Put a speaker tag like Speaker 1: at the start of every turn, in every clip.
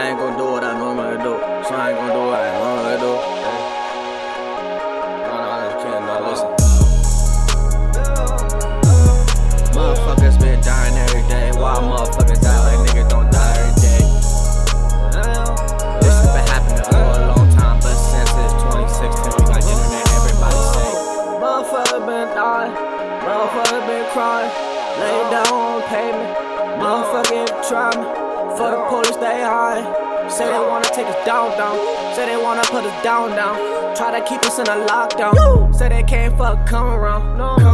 Speaker 1: I ain't gonna do what I normally do. So I ain't gonna do what I normally do. No, no, I just can't not listen. Motherfuckers been dying every day. Why motherfuckers die like niggas don't die every day? This shit been happening for a long time, but since it's 2016, we got internet, everybody say. Motherfuckers been dying. Motherfuckers been crying. Lay down on pavement. Motherfuckers try me for the police they high. Say they wanna take us down, down. Say they wanna put us down, down. Try to keep us in a lockdown. Say they can't fuck come around. Come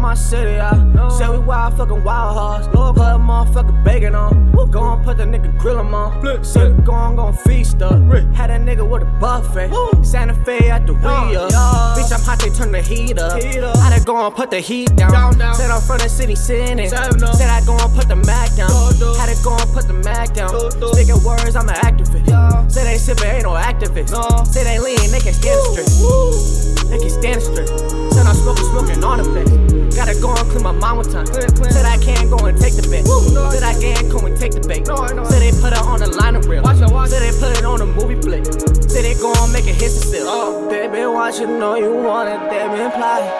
Speaker 1: my city, yeah. Say we wild fucking wild horse. Put a motherfucking bacon on. Go and put the nigga grill him on. Say we gon' gon' feast up. Had a nigga with a buffet. Santa Fe at the wheel. Bitch, I'm hot, they turn the heat up. Heat Had to go and put the heat down. down Said I'm from the city sinning. Said I go and put the Mac down. Had to go and put the Mac down. Speaking words, I'm an activist. Say they sippin', ain't no activist. Say they lean, they can stand straight. They can stand straight. Said I'm smoking, smoking on the bitch. Go and clean my mom one time. Said I can't go and take the bait. Said I can't go and take the bait. Said they put it on the line of real. Said they put it on a movie flick. Said they go and make a hit still. Oh, they been watching, know you want it. They been plotting.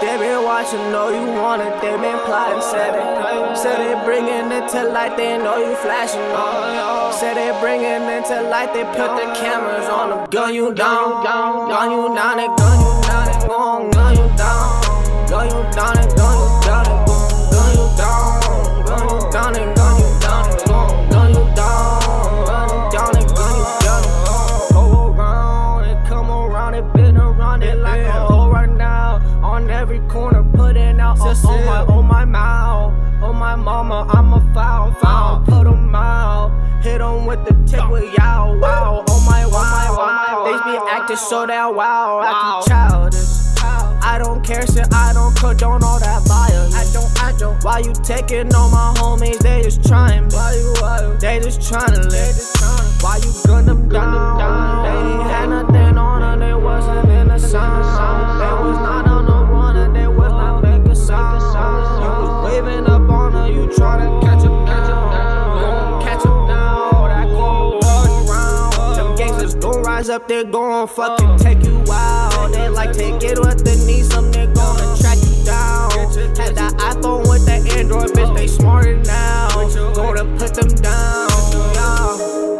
Speaker 1: They been watching, know you want it. They been plotting. Said they, said they bringing it to light. They know you flashing. Oh, said they bringing it to light. They put the cameras on them. Gun you down, gun, gun you down, gun you down, and gon' gun you down. Gun you down, and gun you down, and gon' gun you down. Gun you down, and gun you down, and gon' gun you down. Gun you down, and gun you down. Go around and come around and been around it like a hoe right now. On every corner, putting out on, on my on my mouth. On my mama, I'm a foul, foul. Uh. Put 'em out, hit 'em with the tip with uh. yow, wow. Oh my, wow, wow. They be acting so damn wow, acting childish. I don't care, shit, I don't condone all that violence. I don't, I don't. Why you taking on my homies? They just trying, why you, why you? They just trying to live. Why you gun them down? They ain't had nothing on them, they wasn't in the sound. They was not on the one, and they was not making sound. You was waving up on her, you tryna catch 'em down. Catch 'em down, that gon' run around. Them rise up, they gon' fucking oh. take you out. They like take it what they need, some they gonna track you down. Had that iPhone with the Android, bitch, they smarter now. Gonna put them down.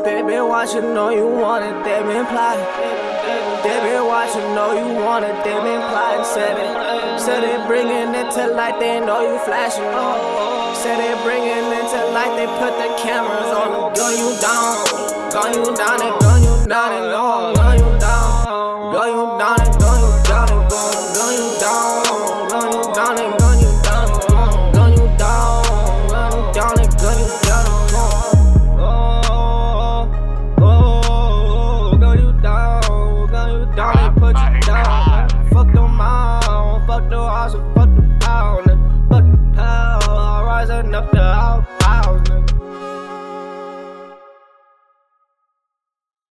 Speaker 1: They been watching, know you want it, they been plotting. They been watching, know you want it, they been plotting. Said it, said it, bringing it to light, they know you flashing. Said it, bringing it to light, they put the cameras on them. Gun you down, gun you down, and gun you down, and long. up the house.